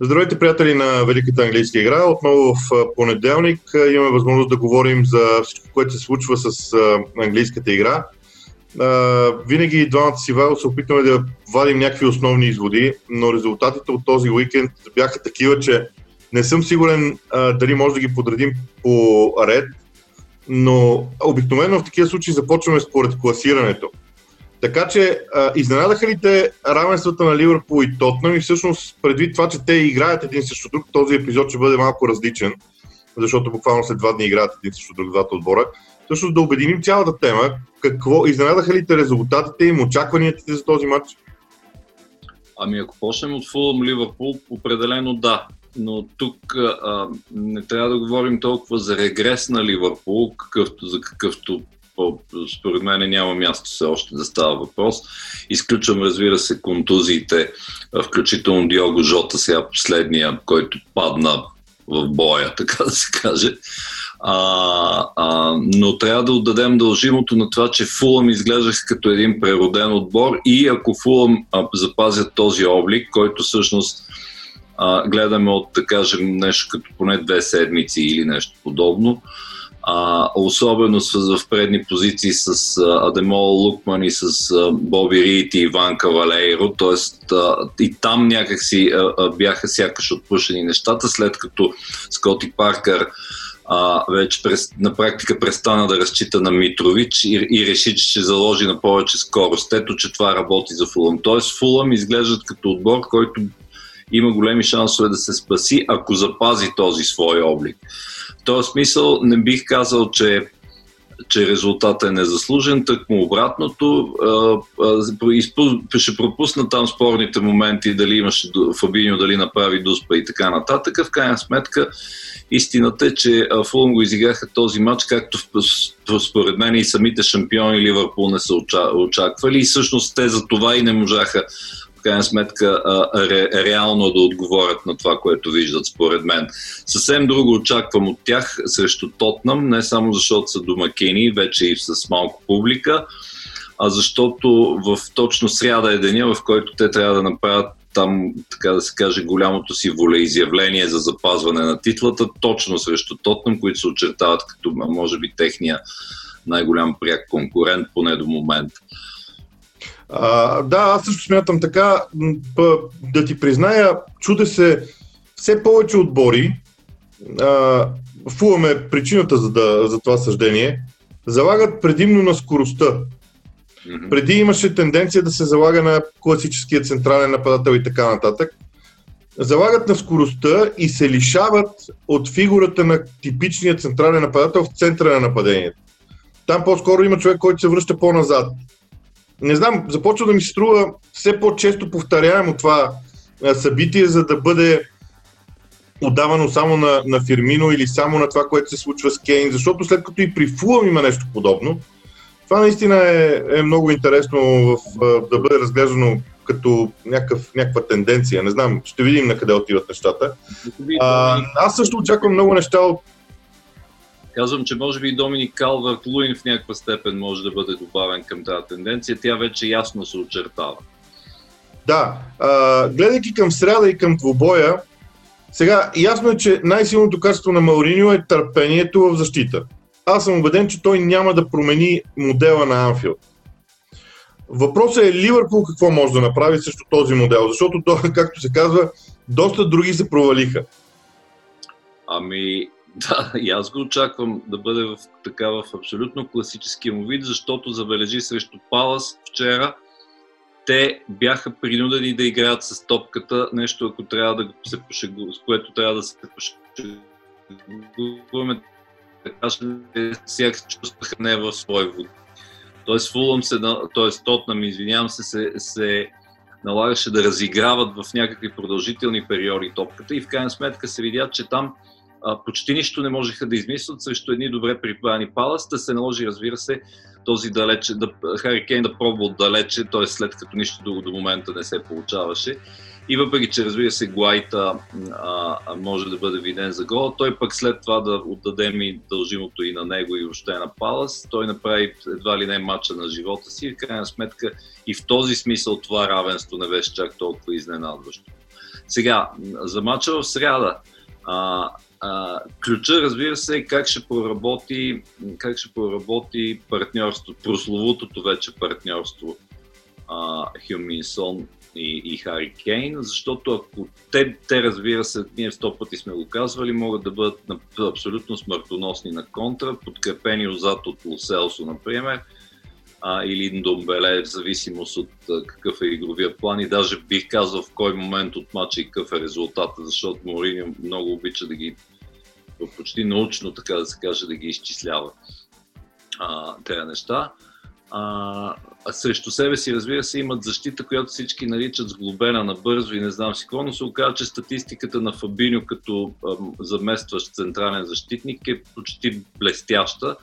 Здравейте, приятели на Великата английска игра. Отново в понеделник имаме възможност да говорим за всичко, което се случва с английската игра. Винаги двамата си Вайл се опитваме да вадим някакви основни изводи, но резултатите от този уикенд бяха такива, че не съм сигурен дали може да ги подредим по ред, но обикновено в такива случаи започваме според класирането. Така че, а, изненадаха ли те равенствата на Ливърпул и Тотнам и всъщност предвид това, че те играят един срещу друг, този епизод ще бъде малко различен, защото буквално след два дни играят един срещу друг двата отбора. Всъщност да обединим цялата тема, какво изненадаха ли те резултатите им, очакванията ти за този матч? Ами ако почнем от Фулъм Ливърпул, определено да. Но тук а, не трябва да говорим толкова за регрес на Ливърпул, какъвто, за какъвто според мен няма място все още да става въпрос. Изключвам, разбира се, контузиите, включително Диого Жота, сега последния, който падна в боя, така да се каже. А, а, но трябва да отдадем дължимото на това, че Фулъм изглеждаше като един прероден отбор и ако Фулъм запазят този облик, който всъщност а, гледаме от, да кажем, нещо като поне две седмици или нещо подобно, а, особено с, в предни позиции с а, Адемол Лукман и с а, Боби Рит и Иван Кавалейро, т.е. и там някакси а, а, бяха сякаш отпушени нещата, след като Скоти Паркър а, вече през, на практика престана да разчита на Митрович и, и реши, че ще заложи на повече скорост. Ето, че това работи за Фулъм. Тоест Фулъм изглеждат като отбор, който има големи шансове да се спаси, ако запази този свой облик този смисъл не бих казал, че че резултатът е незаслужен, так му обратното. Ще пропусна там спорните моменти, дали имаше Фабиньо, дали направи Дуспа и така нататък. В крайна сметка, истината е, че Фулм го изиграха този матч, както според мен и самите шампиони Ливърпул не са очаквали и всъщност те за това и не можаха крайна сметка ре, реално да отговорят на това, което виждат според мен. Съвсем друго очаквам от тях срещу Тотнам, не само защото са домакини, вече и с малко публика, а защото в точно сряда е деня, в който те трябва да направят там, така да се каже, голямото си волеизявление за запазване на титлата, точно срещу Тотнам, които се очертават като, може би, техния най-голям пряк конкурент, поне до момента. А, да, аз също смятам така. Да ти призная, чуде се все повече отбори. А, фуваме причината за, да, за това съждение. Залагат предимно на скоростта. Mm-hmm. Преди имаше тенденция да се залага на класическия централен нападател и така нататък. Залагат на скоростта и се лишават от фигурата на типичния централен нападател в центъра на нападението. Там по-скоро има човек, който се връща по-назад не знам, започва да ми се струва все по-често повторяемо това събитие, за да бъде отдавано само на, на Фирмино или само на това, което се случва с Кейн, защото след като и при Фулъм има нещо подобно, това наистина е, е много интересно в, да бъде разглеждано като някакъв, някаква тенденция. Не знам, ще видим на къде отиват нещата. А, аз също очаквам много неща от Казвам, че може би Доминик Калвард Луин в някаква степен може да бъде добавен към тази тенденция. Тя вече ясно се очертава. Да, а, гледайки към сряда и към двубоя, сега ясно е, че най-силното качество на Мауриньо е търпението в защита. Аз съм убеден, че той няма да промени модела на Анфилд. Въпросът е Ливърпул какво може да направи срещу този модел, защото, както се казва, доста други се провалиха. Ами, Да, и аз го очаквам да бъде в, така в абсолютно класическия му вид, защото забележи срещу Палас вчера, те бяха принудени да играят с топката, нещо ако трябва да се пошегу, с което трябва да се пошегуваме, така че всяка се чувстваха не в свой вод. Тоест Фулъм се, т.е. Тотнам, извинявам се, се, се налагаше да разиграват в някакви продължителни периоди топката и в крайна сметка се видя, че там почти нищо не можеха да измислят срещу едни добре припани палас. Да се наложи, разбира се, този далече, да, Хари Кейн да пробва отдалече, т.е. след като нищо друго до момента не се получаваше. И въпреки, че разбира се, Глайта а, може да бъде виден за гол, той пък след това да отдадем и дължимото и на него и въобще на Палас, той направи едва ли не матча на живота си в крайна сметка и в този смисъл това равенство не беше чак толкова изненадващо. Сега, за матча в сряда, а, а, ключа, разбира се, е как ще проработи, как ще проработи партньорство, прословутото вече партньорство Хюминсон и, и Хари Кейн, защото ако те, те, разбира се, ние сто пъти сме го казвали, могат да бъдат абсолютно смъртоносни на контра, подкрепени отзад от Лоселсо, например, а, или Домбеле, в зависимост от а, какъв е игровия план. И даже бих казал в кой момент от матча и какъв е резултата, защото Морини много обича да ги почти научно, така да се каже, да ги изчислява а, тези неща. А, срещу себе си, разбира се, имат защита, която всички наричат сглобена на бързо и не знам си какво, но се оказа, че статистиката на Фабиньо като ам, заместващ централен защитник е почти блестяща,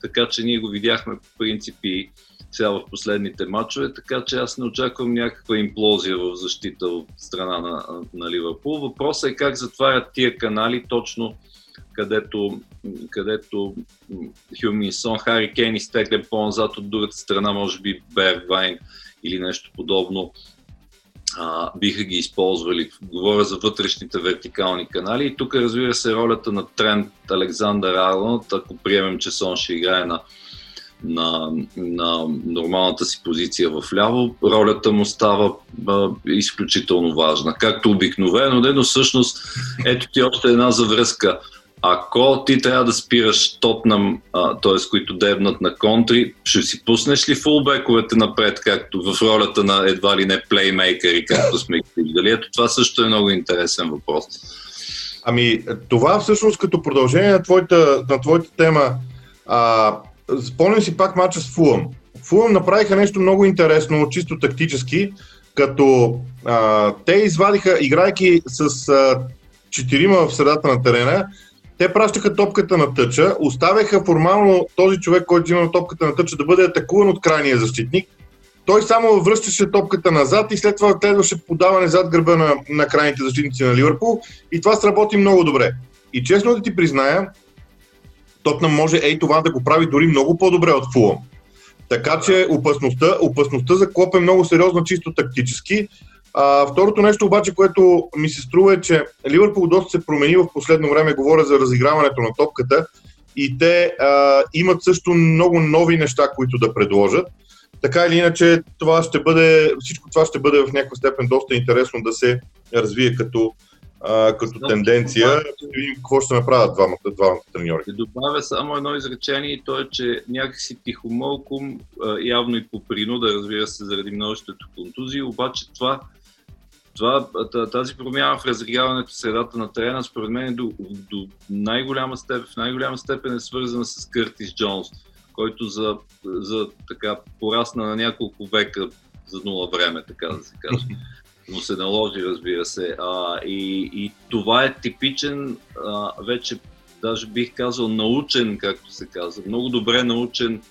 така че ние го видяхме по принципи сега в последните матчове, така че аз не очаквам някаква имплозия в защита от страна на, на Ливърпул. Въпросът е как затварят тия канали точно където, където Хюминсон, Хари Кейн изтеглен по-назад от другата страна, може би Бергвайн или нещо подобно, а, биха ги използвали. Говоря за вътрешните вертикални канали. И тук разбира се ролята на Трент Александър Арланд, ако приемем, че Сон ще играе на, на, на нормалната си позиция в ляво, ролята му става а, изключително важна. Както обикновено, но всъщност ето ти още една завръзка ако ти трябва да спираш Тотнам, т.е. които дебнат на контри, ще си пуснеш ли фулбековете напред, както в ролята на едва ли не плеймейкъри, както сме виждали? Ето това също е много интересен въпрос. Ами, това всъщност като продължение на твоята, на твоята тема, а, спомням си пак мача с Фулъм. Фулъм направиха нещо много интересно, чисто тактически, като а, те извадиха, играйки с а, четирима в средата на терена, те пращаха топката на тъча, оставяха формално този човек, който има топката на тъча да бъде атакуван от крайния защитник. Той само връщаше топката назад и след това следваше подаване зад гърба на, на крайните защитници на Ливърпул и това сработи много добре. И честно да ти призная, Тотнам може ей това да го прави дори много по-добре от Фулъм. Така че опасността, опасността за Клоп е много сериозна чисто тактически а, второто нещо обаче, което ми се струва е, че Ливърпул доста се промени в последно време, говоря за разиграването на топката и те а, имат също много нови неща, които да предложат. Така или иначе, това ще бъде, всичко това ще бъде в някаква степен доста интересно да се развие като, а, като Знам, тенденция. Ще видим какво ще направят двамата, двамата треньори. Ще добавя само едно изречение и то е, че някакси тихомълком, явно и по принуда, разбира се, заради множеството контузии, обаче това това, тази промяна в разиграването средата на терена, според мен, до, до най-голяма степен, в най-голяма степен е свързана с Къртис Джонс, който за, за така порасна на няколко века за нула време, така да се каже. Но се наложи, разбира се. А, и, и това е типичен, а, вече даже бих казал научен, както се казва, много добре научен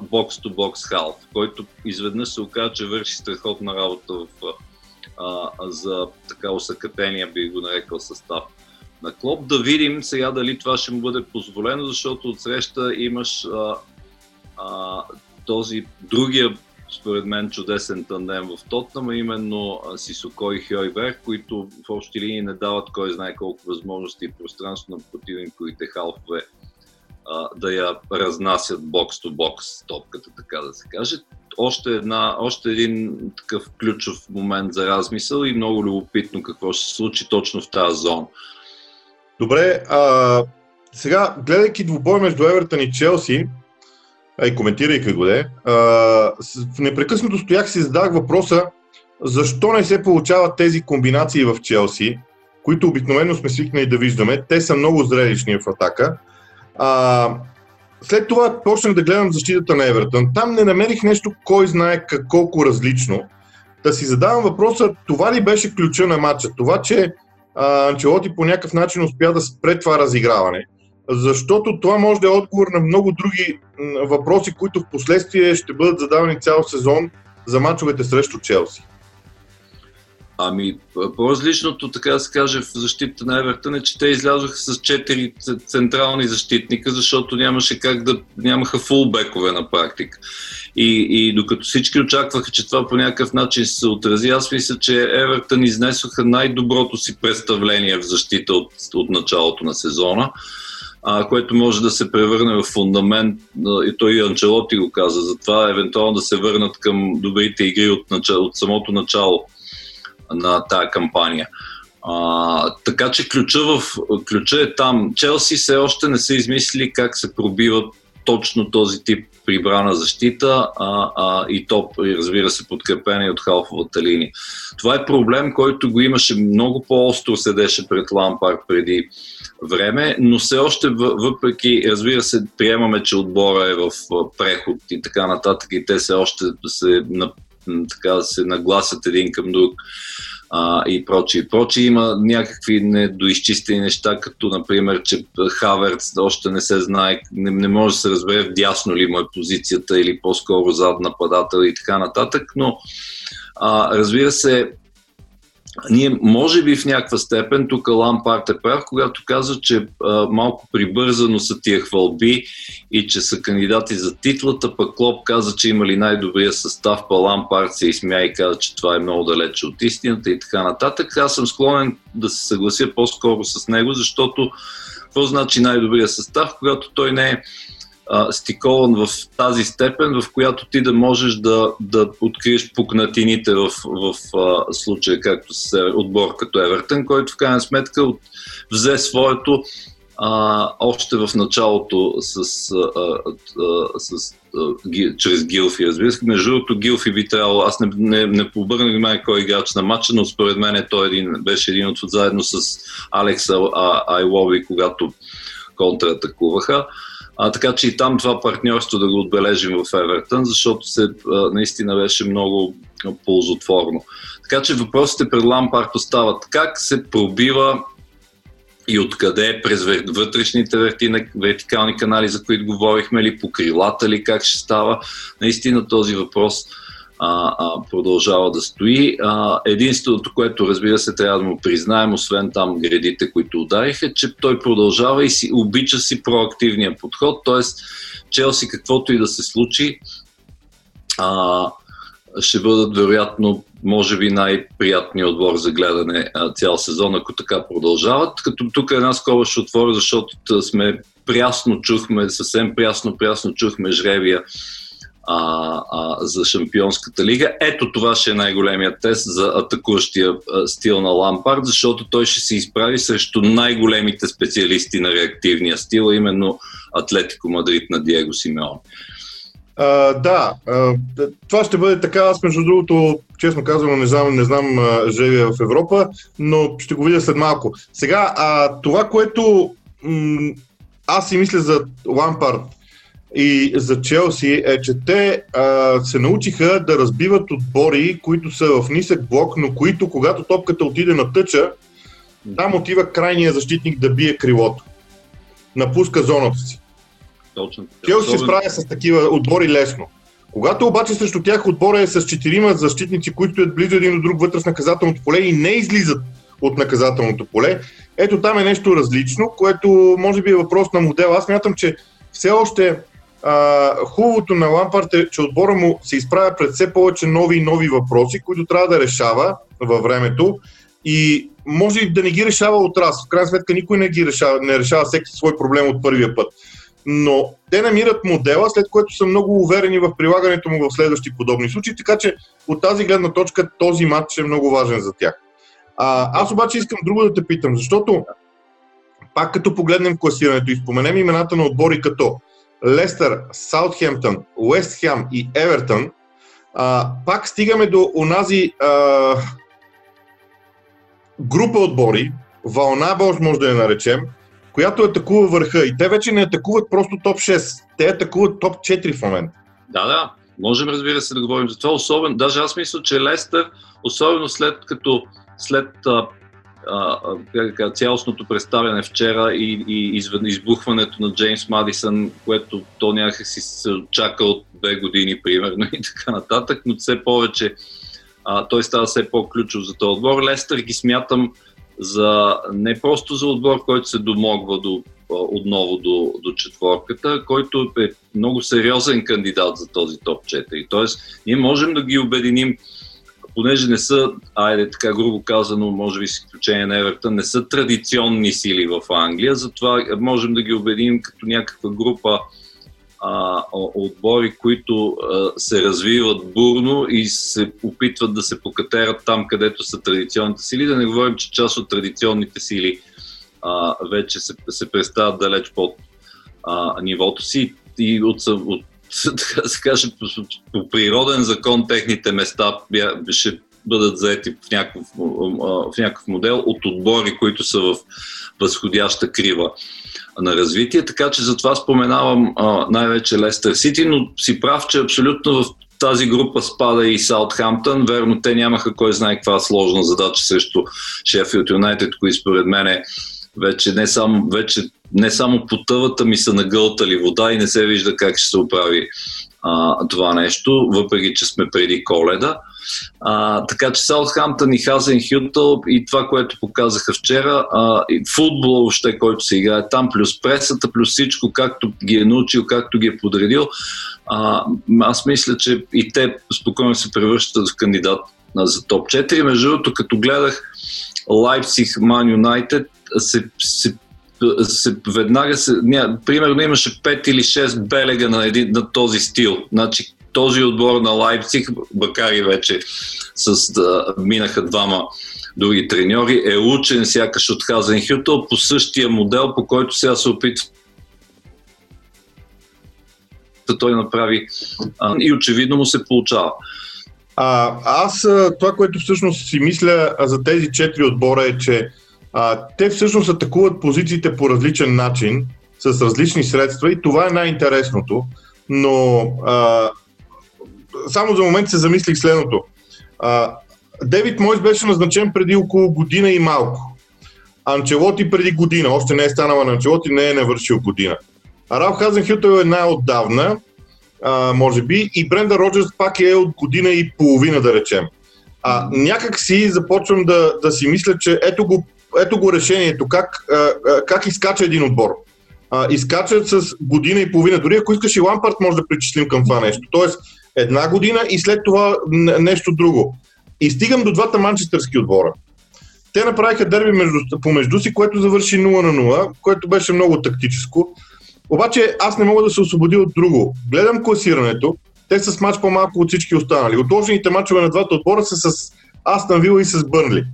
бокс-то-бокс халф, който изведнъж се оказа, че върши страхотна работа в а, за така усъкътения, би го нарекал, състав на Клоп. Да видим сега дали това ще му бъде позволено, защото отсреща имаш а, а, този другия, според мен, чудесен тандем в Тотнам, именно Сисоко и Хойберг, които в общи линии не дават кой знае колко възможности и пространство на противниковите халфове да я разнасят бокс-то-бокс топката, така да се каже още, една, още един такъв ключов момент за размисъл и много любопитно какво ще се случи точно в тази зона. Добре, а, сега, гледайки двубой между Евертън и Челси, а и коментирайки го де, непрекъснато стоях си задах въпроса защо не се получават тези комбинации в Челси, които обикновено сме свикнали да виждаме. Те са много зрелищни в атака. А, след това почнах да гледам защитата на Евертън. Там не намерих нещо, кой знае колко различно. Да си задавам въпроса, това ли беше ключа на матча? Това, че Анчелоти по някакъв начин успя да спре това разиграване. Защото това може да е отговор на много други въпроси, които в последствие, ще бъдат задавани цял сезон за мачовете срещу Челси. Ами, по-различното, така да се каже, в защита на Евертън е, че те излязоха с четири централни защитника, защото нямаше как да, нямаха фулбекове на практика. И, и докато всички очакваха, че това по някакъв начин се отрази, аз мисля, че Евертън изнесоха най-доброто си представление в защита от, от началото на сезона а, което може да се превърне в фундамент, и той и Анчелоти го каза, затова евентуално да се върнат към добрите игри от, начало, от самото начало на тая кампания. А, така че ключа, в, ключа е там. Челси все още не са измислили как се пробиват точно този тип прибрана защита а, а, и топ, и разбира се, подкрепени от халфовата линия. Това е проблем, който го имаше много по-остро седеше пред Лампард преди време, но все още въпреки, разбира се, приемаме, че отбора е в преход и така нататък и те все още се, така, се нагласят един към друг а, и прочие. И прочие има някакви недоизчистени неща, като например, че Хаверц още не се знае, не, не може да се разбере в дясно ли му е позицията или по-скоро зад нападател и така нататък, но а, разбира се, ние може би в някаква степен, тук Лампарт е прав, когато казва, че а, малко прибързано са тия хвалби и че са кандидати за титлата, пък Клоп каза, че имали най-добрия състав, па Лампарт се изсмя и каза, че това е много далече от истината и така нататък. Аз съм склонен да се съглася по-скоро с него, защото какво значи най-добрия състав, когато той не е а, стикован в тази степен, в която ти да можеш да, да откриеш пукнатините в, в а, случая, както се отбор като Евертън, който в крайна сметка от, взе своето а, още в началото с, а, а, с ги, чрез Гилфи, разбира се. Между другото, Гилфи би трябвало, аз не, не, не побърнах внимание кой е играч на матча, но според мен той един, беше един от заедно с Алекс Айлови, когато контратакуваха. А, така че и там това партньорство да го отбележим в Евертън, защото се, а, наистина беше много ползотворно. Така че въпросите пред Лампарт остават как се пробива и откъде през вътрешните вертикални канали, за които говорихме, ли по крилата ли, как ще става. Наистина този въпрос а, а, продължава да стои. А, единственото, което разбира се трябва да му признаем, освен там гредите, които удариха, че той продължава и си обича си проактивния подход, т.е. Челси каквото и да се случи, а, ще бъдат вероятно, може би, най-приятният отбор за гледане а, цял сезон, ако така продължават. Като тук една скоба ще отворя, защото сме прясно чухме, съвсем прясно, прясно чухме жребия а, а, за Шампионската лига. Ето това ще е най-големият тест за атакуващия а, стил на Лампард, защото той ще се изправи срещу най-големите специалисти на реактивния стил, именно Атлетико Мадрид на Диего Симеон. Uh, да, uh, това ще бъде така. Аз, между другото, честно казвам, не знам, не знам живея в Европа, но ще го видя след малко. Сега, uh, това, което м- аз си мисля за Лампард и за Челси е, че те а, се научиха да разбиват отбори, които са в нисък блок, но които, когато топката отиде на тъча, там отива крайния защитник да бие крилото. Напуска зоната си. Точно. Челси се справя с такива отбори лесно. Когато обаче срещу тях отбора е с четирима защитници, които стоят близо един до друг вътре в наказателното поле и не излизат от наказателното поле, ето там е нещо различно, което може би е въпрос на модел. Аз мятам, че все още хубавото на Лампарт е, че отбора му се изправя пред все повече нови и нови въпроси, които трябва да решава във времето и може и да не ги решава от раз. В крайна сметка никой не ги решава, не решава всеки свой проблем от първия път. Но те намират модела, след което са много уверени в прилагането му в следващи подобни случаи, така че от тази гледна точка този матч е много важен за тях. А, аз обаче искам друго да те питам, защото пак като погледнем класирането и споменем имената на отбори като Лестър, Саутхемптън, Уест Хем и Евертън, а, пак стигаме до онази а, група отбори, вълна може да я наречем, която атакува върха. И те вече не атакуват просто топ 6, те атакуват топ 4 в момента. Да, да. Можем, разбира се, да говорим за това. Особено, даже аз мисля, че Лестър, особено след като след а, цялостното представяне вчера и, и избухването на Джеймс Мадисън, което то някакси се чака от две години примерно и така нататък, но все повече а, той става все по-ключов за този отбор. Лестър ги смятам за, не просто за отбор, който се домогва до, отново до, до четворката, който е много сериозен кандидат за този топ 4. Тоест, ние можем да ги обединим понеже не са, айде така грубо казано, може би с изключение на Евертън, не са традиционни сили в Англия, затова можем да ги убедим като някаква група а, отбори, които а, се развиват бурно и се опитват да се покатерат там, където са традиционните сили. Да не говорим, че част от традиционните сили а, вече се, се представят далеч под а, нивото си и от, от така да се каже, по, по природен закон техните места ще бъдат заети в някакъв, в някакъв модел от отбори, които са в възходяща крива на развитие. Така че затова споменавам най-вече Лестър Сити, но си прав, че абсолютно в тази група спада и Саутхамптън. Верно, те нямаха кой знае каква сложна задача срещу Шефилд Юнайтед, кои според мен вече не само, вече не само потъвата ми са нагълтали вода и не се вижда как ще се оправи а, това нещо, въпреки че сме преди коледа. А, така че Саутхамптън и Хазен Хютъл и това, което показаха вчера, а, и футбола въобще, който се играе там, плюс пресата, плюс всичко, както ги е научил, както ги е подредил, а, аз мисля, че и те спокойно се превръщат в кандидат за топ 4. Между другото, като гледах Лайпсих Ман Юнайтед, се, се се, веднага се, ня, примерно имаше 5 или 6 белега на, един, на този стил. Значи този отбор на Лайпциг, макар и вече с, да, минаха двама други треньори, е учен сякаш от Хазен Хютъл по същия модел, по който сега се опитва той направи а, и очевидно му се получава. А, аз това, което всъщност си мисля за тези четири отбора е, че а, те всъщност атакуват позициите по различен начин, с различни средства и това е най-интересното. Но а, само за момент се замислих следното. А, Девид Мойс беше назначен преди около година и малко. Анчелоти преди година, още не е станала на Анчелоти, не е навършил година. Ралф Хазенхютъл е най-отдавна, а, може би, и Бренда Роджерс пак е от година и половина, да речем. А, някак си започвам да, да си мисля, че ето го ето го решението, как, как изкача един отбор. изкачат с година и половина. Дори ако искаш и Лампарт, може да причислим към това нещо. Тоест, една година и след това нещо друго. И стигам до двата манчестърски отбора. Те направиха дерби между, помежду си, което завърши 0 на 0, което беше много тактическо. Обаче аз не мога да се освободя от друго. Гледам класирането, те са с матч по-малко от всички останали. Отложените мачове на двата отбора са с Астан Вила и с Бърнли.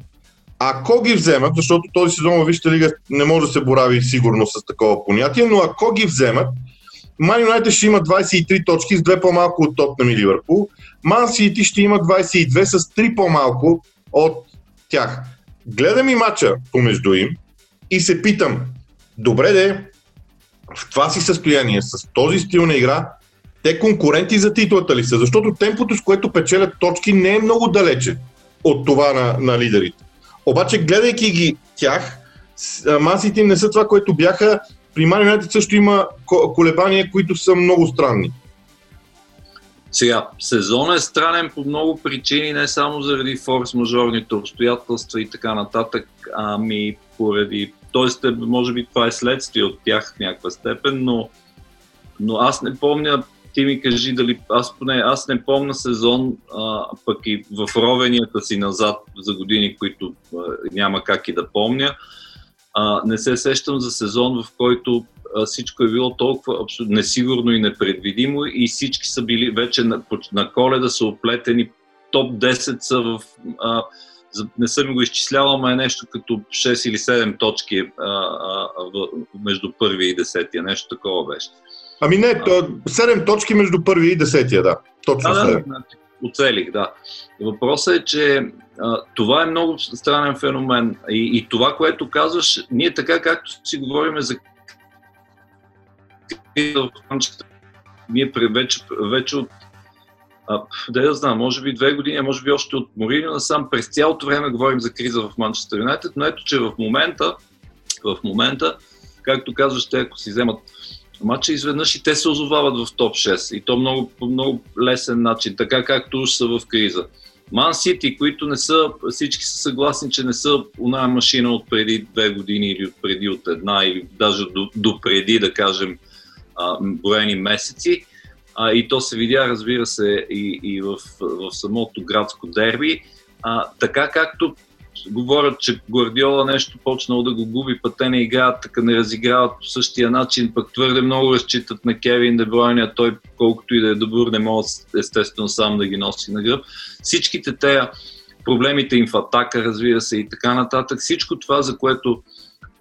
Ако ги вземат, защото този сезон във Висшата лига не може да се борави сигурно с такова понятие, но ако ги вземат, Ман Юнайтед ще има 23 точки с две по-малко от Тотнам и Ливърпул. Ман Сити ще има 22 с 3 по-малко от тях. Гледам и мача помежду им и се питам, добре де, в това си състояние, с този стил на игра, те конкуренти за титлата ли са? Защото темпото, с което печелят точки, не е много далече от това на, на лидерите. Обаче, гледайки ги тях, масите им не са това, което бяха. При Man също има колебания, които са много странни. Сега, сезон е странен по много причини, не само заради форс-мажорните обстоятелства и така нататък, ами поради, т.е. може би това е следствие от тях в някаква степен, но, но аз не помня ти ми кажи дали аз поне аз не помня сезон, а, пък и в ровенията си назад за години, които а, няма как и да помня. А, не се сещам за сезон, в който а, всичко е било толкова абсолютно несигурно и непредвидимо и всички са били вече на, на коледа са оплетени. Топ 10 са в. А, не съм го изчислявал, но е нещо като 6 или 7 точки а, а, в, между първи и десетия. Нещо такова беше. Ами не, то, 7 точки между първи и десетия, да. Точно да, 7. Да, значи, оцелих, да. Въпросът е, че а, това е много странен феномен. И, и това, което казваш, ние така както си говорим за ние вече, вече от да я знам, може би две години, може би още от Морино насам, през цялото време говорим за криза в Манчестър Юнайтед, но ето, че в момента, в момента, както казваш, те ако си вземат Обаче изведнъж и те се озовават в топ 6 и то много, по много лесен начин, така както уж са в криза. Ман Сити, които не са, всички са съгласни, че не са една машина от преди две години или от преди от една, или даже до, до преди, да кажем, броени месеци. А, и то се видя, разбира се, и, и в, в самото градско дерби. А, така както говорят, че Гвардиола нещо почнал да го губи, пък те не играят, така не разиграват по същия начин, пък твърде много разчитат на Кевин Дебройне, а той колкото и да е добър, не може естествено сам да ги носи на гръб. Всичките те проблемите им в атака, разбира се, и така нататък, всичко това, за което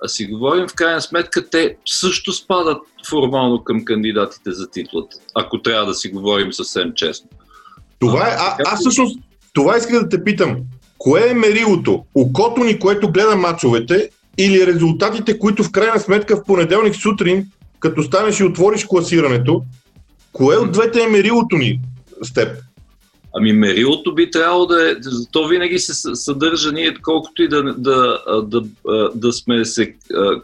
си говорим, в крайна сметка те също спадат формално към кандидатите за титлата, ако трябва да си говорим съвсем честно. Това е, а, аз всъщност, това иска да те питам. Кое е мерилото? Окото ни, което гледа мачовете или резултатите, които в крайна сметка в понеделник сутрин, като станеш и отвориш класирането, кое от двете е мерилото ни с теб? Ами мерилото би трябвало да е, то винаги се съдържа ние, колкото и да, да, да, да сме се,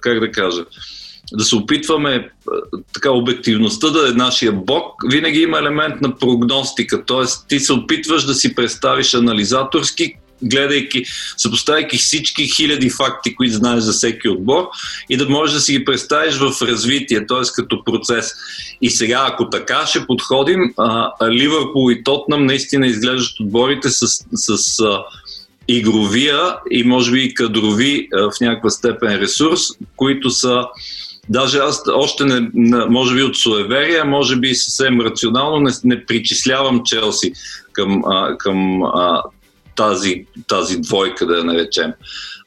как да кажа, да се опитваме така обективността да е нашия бог, винаги има елемент на прогностика, т.е. ти се опитваш да си представиш анализаторски гледайки, съпоставяйки всички хиляди факти, които знаеш за всеки отбор и да можеш да си ги представиш в развитие, т.е. като процес. И сега, ако така ще подходим, Ливърпул и Тотнам наистина изглеждат отборите с, с а, игровия и може би и кадрови а, в някаква степен ресурс, които са Даже аз още не, може би от суеверие, може би съвсем рационално не, не причислявам Челси към, а, към а, тази, тази двойка, да я наречем.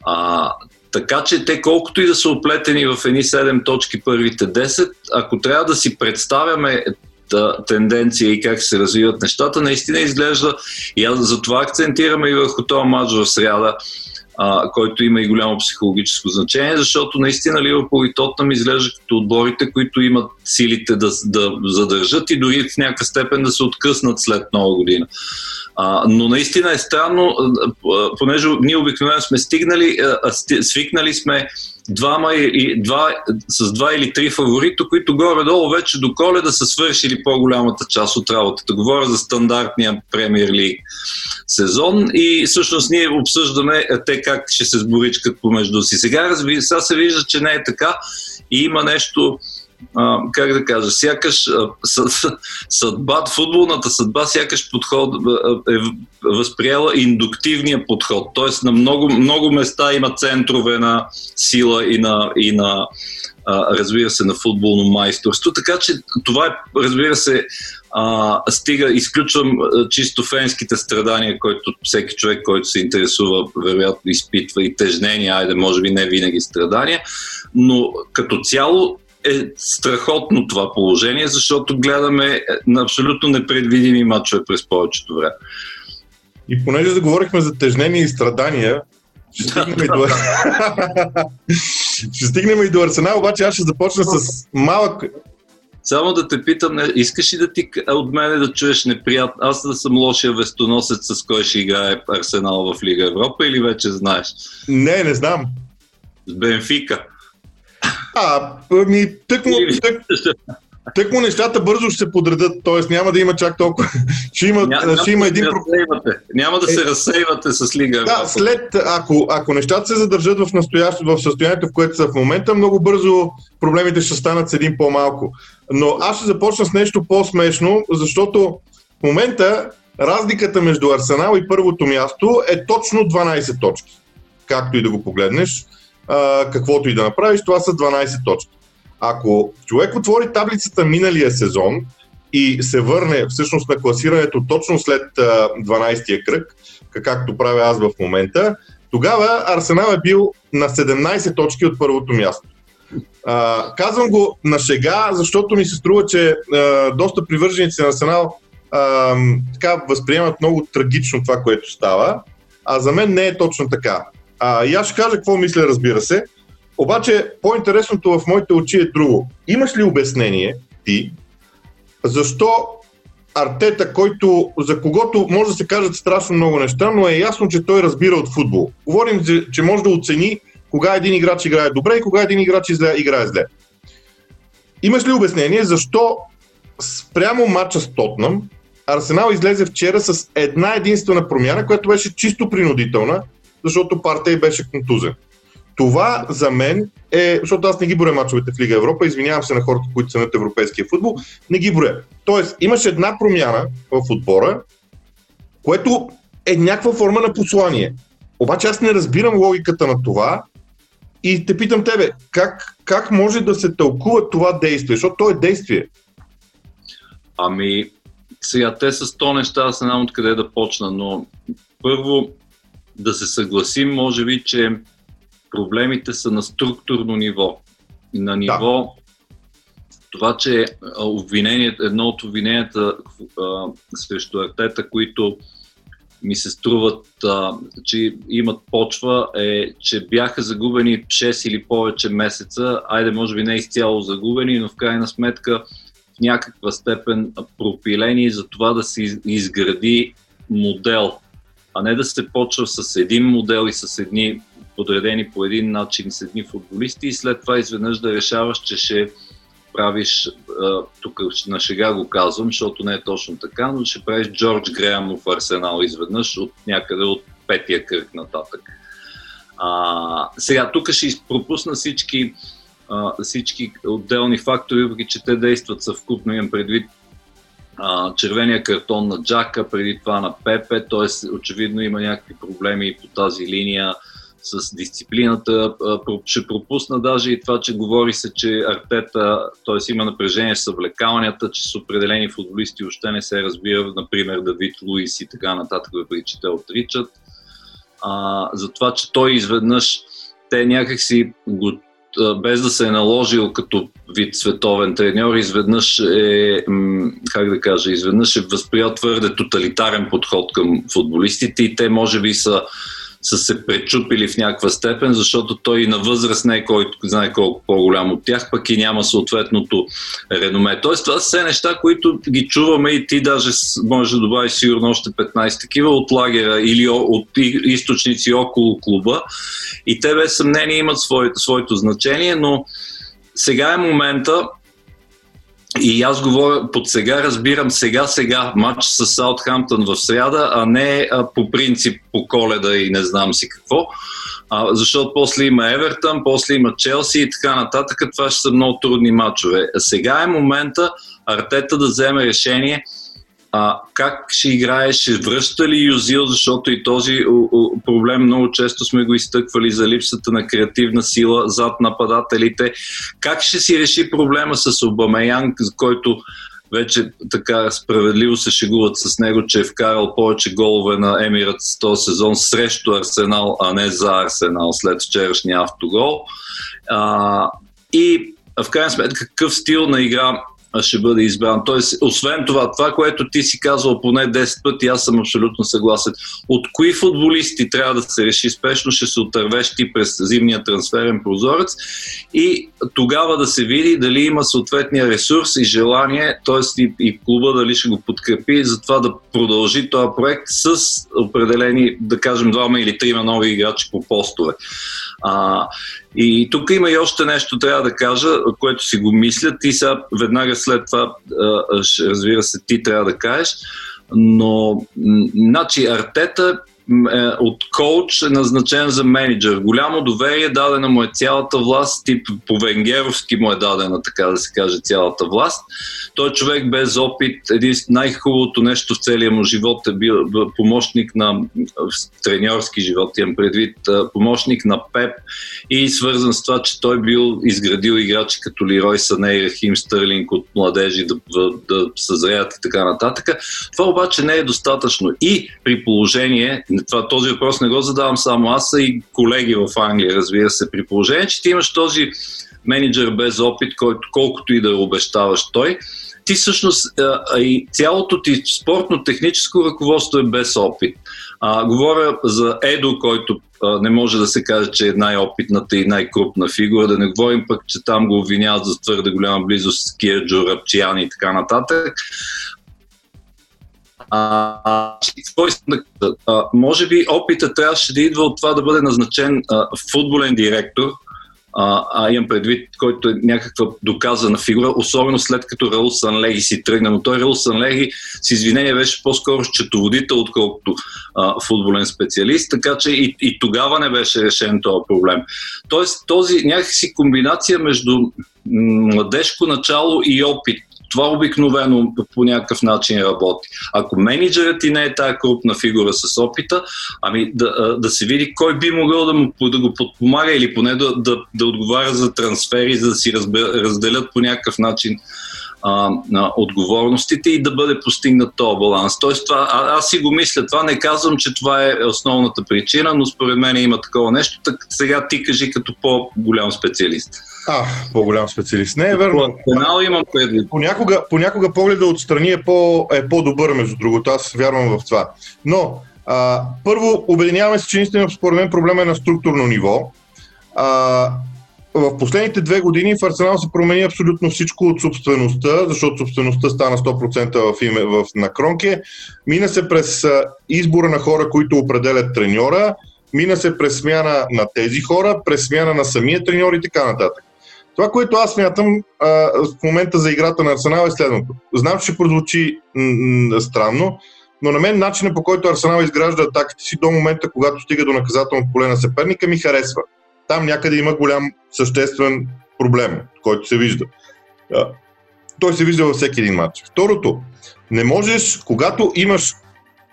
А, така че те колкото и да са оплетени в едни 7 точки първите 10, ако трябва да си представяме тенденция и как се развиват нещата, наистина изглежда и аз затова акцентираме и върху този матч в сряда, а, който има и голямо психологическо значение, защото наистина Ливърпул и Тотнам изглежда като отборите, които имат силите да, да задържат и дори в някаква степен да се откъснат след нова година. А, но наистина е странно, понеже ние обикновено сме стигнали, свикнали сме двама и, два, с два или три фаворита, които горе-долу вече до коледа са свършили по-голямата част от работата. Говоря за стандартния премьер лиг сезон и всъщност ние обсъждаме те как ще се сборичкат помежду си. Сега, сега се вижда, че не е така и има нещо а, как да кажа, сякаш съдба, футболната съдба сякаш подход е възприела индуктивния подход. Т.е. на много, много места има центрове на сила и на, и на разбира се, на футболно майсторство. Така че това е, разбира се, а, стига, изключвам чисто фенските страдания, които всеки човек, който се интересува, вероятно изпитва и тежнения, айде, може би не винаги страдания, но като цяло е страхотно това положение, защото гледаме на абсолютно непредвидими матчове през повечето време. И понеже заговорихме за тежнение и страдания, ще стигнем, и до... ще стигнем и до Арсенал, обаче аз ще започна с малък... Само да те питам, не, искаш ли да ти от мене да чуеш неприятно? Аз да съм лошия вестоносец, с кой ще играе Арсенал в Лига Европа или вече знаеш? Не, не знам. С Бенфика. А, ми, тъкмо, тък, тъкмо нещата бързо ще се подредат, т.е. няма да има чак толкова. ще има, няма, ще има един... Няма да се е, разсейвате с Лига. Да, след, ако, ако нещата се задържат в, в състоянието, в което са в момента, много бързо проблемите ще станат с един по-малко. Но аз ще започна с нещо по-смешно, защото в момента разликата между Арсенал и първото място е точно 12 точки. Както и да го погледнеш а, каквото и да направиш, това са 12 точки. Ако човек отвори таблицата миналия сезон и се върне всъщност на класирането точно след а, 12-я кръг, както правя аз в момента, тогава Арсенал е бил на 17 точки от първото място. А, казвам го на шега, защото ми се струва, че а, доста привърженици на Арсенал а, така възприемат много трагично това, което става, а за мен не е точно така. А, и аз ще кажа какво мисля, разбира се. Обаче по-интересното в моите очи е друго. Имаш ли обяснение ти, защо Артета, който, за когото може да се кажат страшно много неща, но е ясно, че той разбира от футбол. Говорим, че може да оцени кога един играч играе добре и кога един играч играе зле. Имаш ли обяснение защо спрямо матча с Тотнам Арсенал излезе вчера с една единствена промяна, която беше чисто принудителна, защото партия беше контузен. Това за мен е, защото аз не ги боря мачовете в Лига Европа, извинявам се на хората, които са над европейския футбол, не ги боря. Тоест, имаше една промяна в отбора, което е някаква форма на послание. Обаче аз не разбирам логиката на това и те питам тебе, как, как може да се тълкува това действие, защото то е действие. Ами, сега те с то неща, аз не знам откъде да почна, но първо да се съгласим, може би, че проблемите са на структурно ниво. На ниво да. това, че едно от обвиненията а, срещу Артета, които ми се струват, а, че имат почва, е, че бяха загубени 6 или повече месеца, айде може би не изцяло загубени, но в крайна сметка в някаква степен пропилени за това да се изгради модел, а не да се почва с един модел и с едни подредени по един начин с едни футболисти и след това изведнъж да решаваш, че ще правиш, тук на шега го казвам, защото не е точно така, но ще правиш Джордж Греъм в Арсенал изведнъж от някъде от петия кръг нататък. А, сега, тук ще пропусна всички, а, всички отделни фактори, въпреки че те действат съвкупно, имам предвид а, червения картон на Джака, преди това на Пепе, т.е. очевидно има някакви проблеми по тази линия с дисциплината. Ще пропусна даже и това, че говори се, че Артета, т.е. има напрежение с съвлекалнията, че с определени футболисти още не се разбира, например Давид Луис и така нататък, въпреки че те отричат. А, за това, че той изведнъж те някакси го без да се е наложил като вид световен треньор, изведнъж е, как да кажа, изведнъж е възприял твърде тоталитарен подход към футболистите и те може би са са се пречупили в някаква степен, защото той на възраст не е който знае колко по-голям от тях, пък и няма съответното реноме. Тоест, това са все неща, които ги чуваме и ти даже можеш да добавиш сигурно още 15 такива от лагера или от източници около клуба. И те без съмнение имат своето, своето значение, но сега е момента и аз говоря под сега, разбирам сега-сега матч с Саутхамптън в сряда, а не а, по принцип по коледа и не знам си какво. А, защото после има Евертън, после има Челси и така нататък. Това ще са много трудни матчове. Сега е момента Артета да вземе решение – а, как ще играе, връща ли Юзил, защото и този проблем много често сме го изтъквали за липсата на креативна сила зад нападателите. Как ще си реши проблема с Обамеянг, за който вече така справедливо се шегуват с него, че е вкарал повече голове на Емират с този сезон срещу Арсенал, а не за Арсенал след вчерашния автогол. А, и в крайна сметка какъв стил на игра ще бъде избран. Тоест, освен това, това, което ти си казвал поне 10 пъти, аз съм абсолютно съгласен. От кои футболисти трябва да се реши спешно, ще се отървеш ти през зимния трансферен прозорец и тогава да се види дали има съответния ресурс и желание, т.е. И, и клуба дали ще го подкрепи за това да продължи този проект с определени, да кажем, двама или трима нови играчи по постове. А, и тук има и още нещо, трябва да кажа, което си го мислят и сега веднага след това, разбира се, ти трябва да кажеш. Но, значи, Артета от коуч е назначен за менеджер. Голямо доверие, дадена му е цялата власт, тип по венгеровски му е дадена, така да се каже, цялата власт. Той е човек без опит, един най-хубавото нещо в целия му живот е бил помощник на треньорски живот, имам предвид, помощник на Пеп и свързан с това, че той бил изградил играчи като Лирой Сане и Рахим Стърлинг от младежи да, да, да съзреят и така нататък. Това обаче не е достатъчно. И при положение, това, този въпрос не го задавам само аз, а и колеги в Англия, разбира се, при положение, че ти имаш този менеджер без опит, който колкото и да обещаваш той, ти всъщност а, и цялото ти спортно-техническо ръководство е без опит. А, говоря за Едо, който а, не може да се каже, че е най-опитната и най-крупна фигура, да не говорим пък, че там го обвиняват за твърде голяма близост с Кирджо, Рапчиян и така нататък. А, а, може би опита трябваше да идва от това да бъде назначен а, футболен директор, а, а имам предвид, който е някаква доказана фигура, особено след като Раул Санлеги си тръгна. Но той Раул Санлеги с извинение беше по-скоро счетоводител, отколкото а, футболен специалист, така че и, и тогава не беше решен този проблем. Тоест този някакси комбинация между младежко начало и опит това обикновено по някакъв начин работи. Ако менеджерът ти не е тая крупна фигура с опита, ами да, да се види кой би могъл да, му, да го подпомага или поне да, да, да отговаря за трансфери, за да си разбер, разделят по някакъв начин а, на отговорностите и да бъде постигнат този баланс. Тоест, това, а, аз си го мисля, това не казвам, че това е основната причина, но според мен има такова нещо. Так, сега ти кажи като по-голям специалист. А, по-голям специалист. Не е верно. Пенал имам предвид. Понякога, понякога погледа отстрани е, по, е по-добър, между другото. Аз вярвам в това. Но, а, първо, обединяваме се, че наистина според мен проблема е на структурно ниво. А, в последните две години в Арсенал се промени абсолютно всичко от собствеността, защото собствеността стана 100% в име в, на Кронке. Мина се през избора на хора, които определят треньора, мина се през смяна на тези хора, през смяна на самия треньор и така нататък. Това, което аз смятам а, в момента за играта на Арсенал е следното. Знам, че ще прозвучи м- странно, но на мен начинът по който Арсенал изгражда атаките си до момента, когато стига до наказателно поле на съперника, ми харесва. Там някъде има голям съществен проблем, който се вижда. Той се вижда във всеки един матч. Второто, не можеш, когато имаш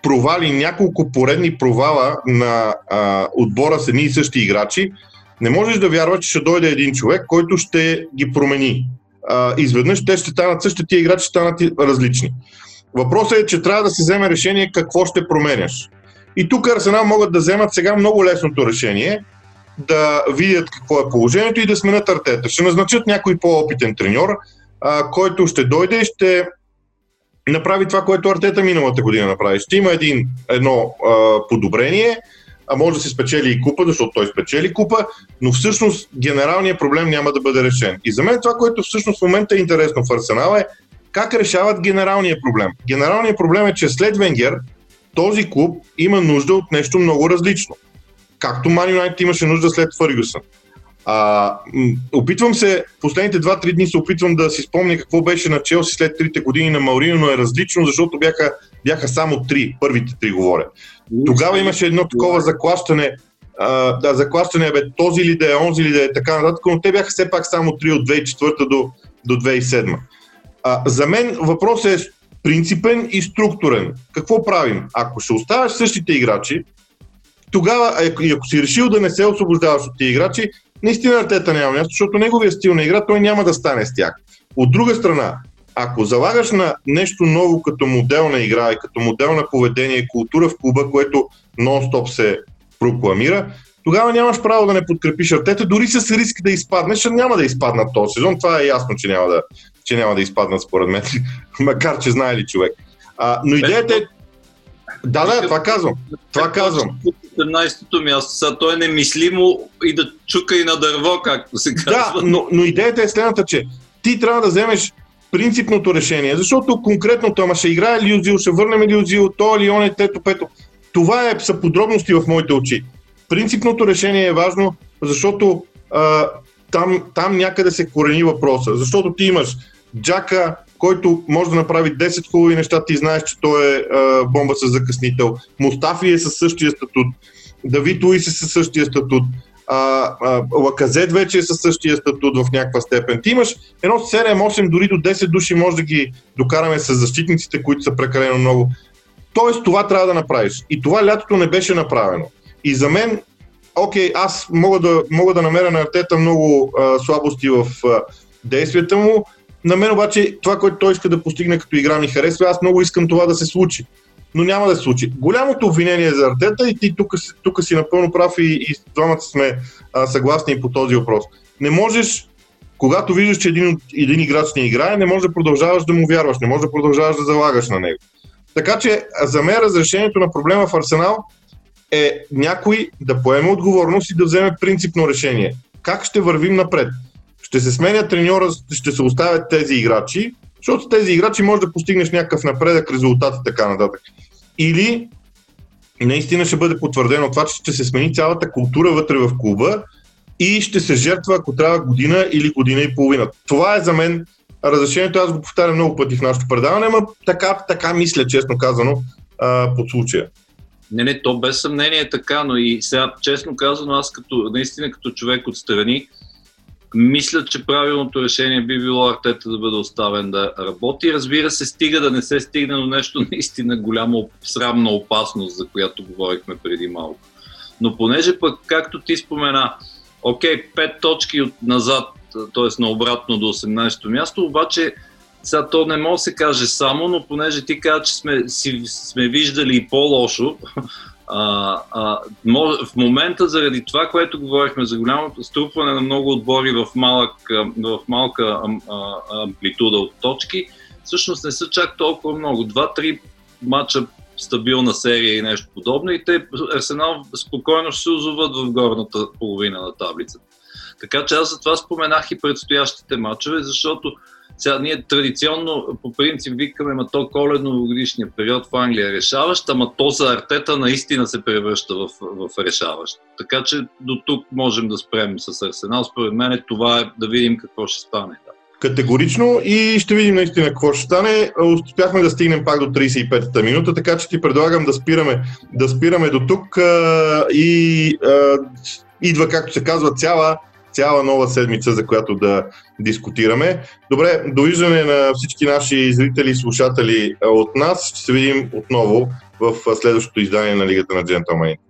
провали, няколко поредни провала на а, отбора с едни и същи играчи, не можеш да вярваш, че ще дойде един човек, който ще ги промени. А, изведнъж те ще станат същите, тия играчи ще станат различни. Въпросът е, че трябва да се вземе решение какво ще променяш. И тук Арсенал могат да вземат сега много лесното решение да видят какво е положението и да сменят артета. Ще назначат някой по-опитен треньор, а, който ще дойде и ще направи това, което Артета миналата година направи. Ще има един, едно а, подобрение, а може да се спечели и купа, защото той спечели купа, но всъщност генералният проблем няма да бъде решен. И за мен това, което всъщност в момента е интересно в Арсенал е как решават генералния проблем. Генералният проблем е, че след Венгер този клуб има нужда от нещо много различно. Както Ман Юнайтед имаше нужда след Фъргюсън. А, опитвам се, последните 2-3 дни се опитвам да си спомня какво беше на Челси след трите години на Маурино, но е различно, защото бяха, бяха само три, първите три говоря. Тогава имаше едно такова заклащане, а, да, заклащане, бе, този ли да е, онзи ли да е, така нататък, но те бяха все пак само три от 2004 до, до 2007. А, за мен въпросът е принципен и структурен. Какво правим? Ако ще оставаш същите играчи, тогава, и ако си решил да не се освобождаваш от тези играчи, наистина Артета няма място, защото неговия стил на игра той няма да стане с тях. От друга страна, ако залагаш на нещо ново като модел на игра и като модел на поведение и култура в клуба, което нон-стоп се прокламира, тогава нямаш право да не подкрепиш Артета, дори с риск да изпаднеш, а няма да изпаднат този сезон. Това е ясно, че няма да, че няма да изпаднат според мен, макар че знае ли човек. А, но идеята е... Да, да, това казвам. Това казвам. 17-то място. Сега то е немислимо и да чука и на дърво, както се казва. Да, но, но идеята е следната, че ти трябва да вземеш принципното решение, защото конкретното, ама ще играе ли Юзил, ще върнем ли Юзил, то или он е тето, пето. Това е, са подробности в моите очи. Принципното решение е важно, защото а, там, там някъде се корени въпроса. Защото ти имаш Джака, който може да направи 10 хубави неща, ти знаеш, че той е а, бомба с закъснител. Мустафи е със същия статут. Давид Луис е със същия статут. А, а, Лаказет вече е със същия статут в някаква степен. Ти имаш едно 7-8, дори до 10 души може да ги докараме с защитниците, които са прекалено много. Тоест това трябва да направиш. И това лятото не беше направено. И за мен, окей, аз мога да, мога да намеря на Артета много а, слабости в а, действията му, на мен обаче това, което той иска да постигне като игра ми харесва, аз много искам това да се случи. Но няма да се случи. Голямото обвинение за Артета и ти тук, тук си напълно прав и, и двамата сме а, съгласни по този въпрос. Не можеш, когато виждаш, че един, един играч не играе, не можеш да продължаваш да му вярваш, не можеш да продължаваш да залагаш на него. Така че за мен разрешението на проблема в Арсенал е някой да поеме отговорност и да вземе принципно решение. Как ще вървим напред? Ще се сменя треньора, ще се оставят тези играчи, защото тези играчи може да постигнеш някакъв напредък, резултат и така нататък. Или наистина ще бъде потвърдено това, че ще се смени цялата култура вътре в клуба и ще се жертва, ако трябва година или година и половина. Това е за мен разрешението. Аз го повтарям много пъти в нашото предаване, но така, така мисля, честно казано, под случая. Не, не, то без съмнение е така, но и сега, честно казано, аз като, наистина като човек от страни, мисля, че правилното решение би било Артета да бъде оставен да работи. Разбира се, стига да не се стигне до нещо наистина голямо срамна опасност, за която говорихме преди малко. Но понеже пък, както ти спомена, окей, пет точки от назад, т.е. на обратно до 18-то място, обаче сега то не може да се каже само, но понеже ти каза, че сме, си, сме виждали и по-лошо, а, а, в момента заради това, което говорихме за голямото струпване на много отбори в, малък, в малка амплитуда от точки, всъщност не са чак толкова много. Два-три матча стабилна серия и нещо подобно и те Арсенал спокойно ще се озоват в горната половина на таблицата. Така че аз за това споменах и предстоящите матчове, защото сега ние традиционно по принцип викаме, ма то коледно-годишния период в Англия е решаващ, ама то за артета наистина се превръща в, в решаващ. Така че до тук можем да спрем с Арсенал. Според мен това е да видим какво ще стане. Да. Категорично и ще видим наистина какво ще стане. Успяхме да стигнем пак до 35-та минута, така че ти предлагам да спираме, да спираме до тук а, и а, идва, както се казва, цяла цяла нова седмица, за която да дискутираме. Добре, довиждане на всички наши зрители и слушатели от нас. Ще се видим отново в следващото издание на Лигата на джентълмените.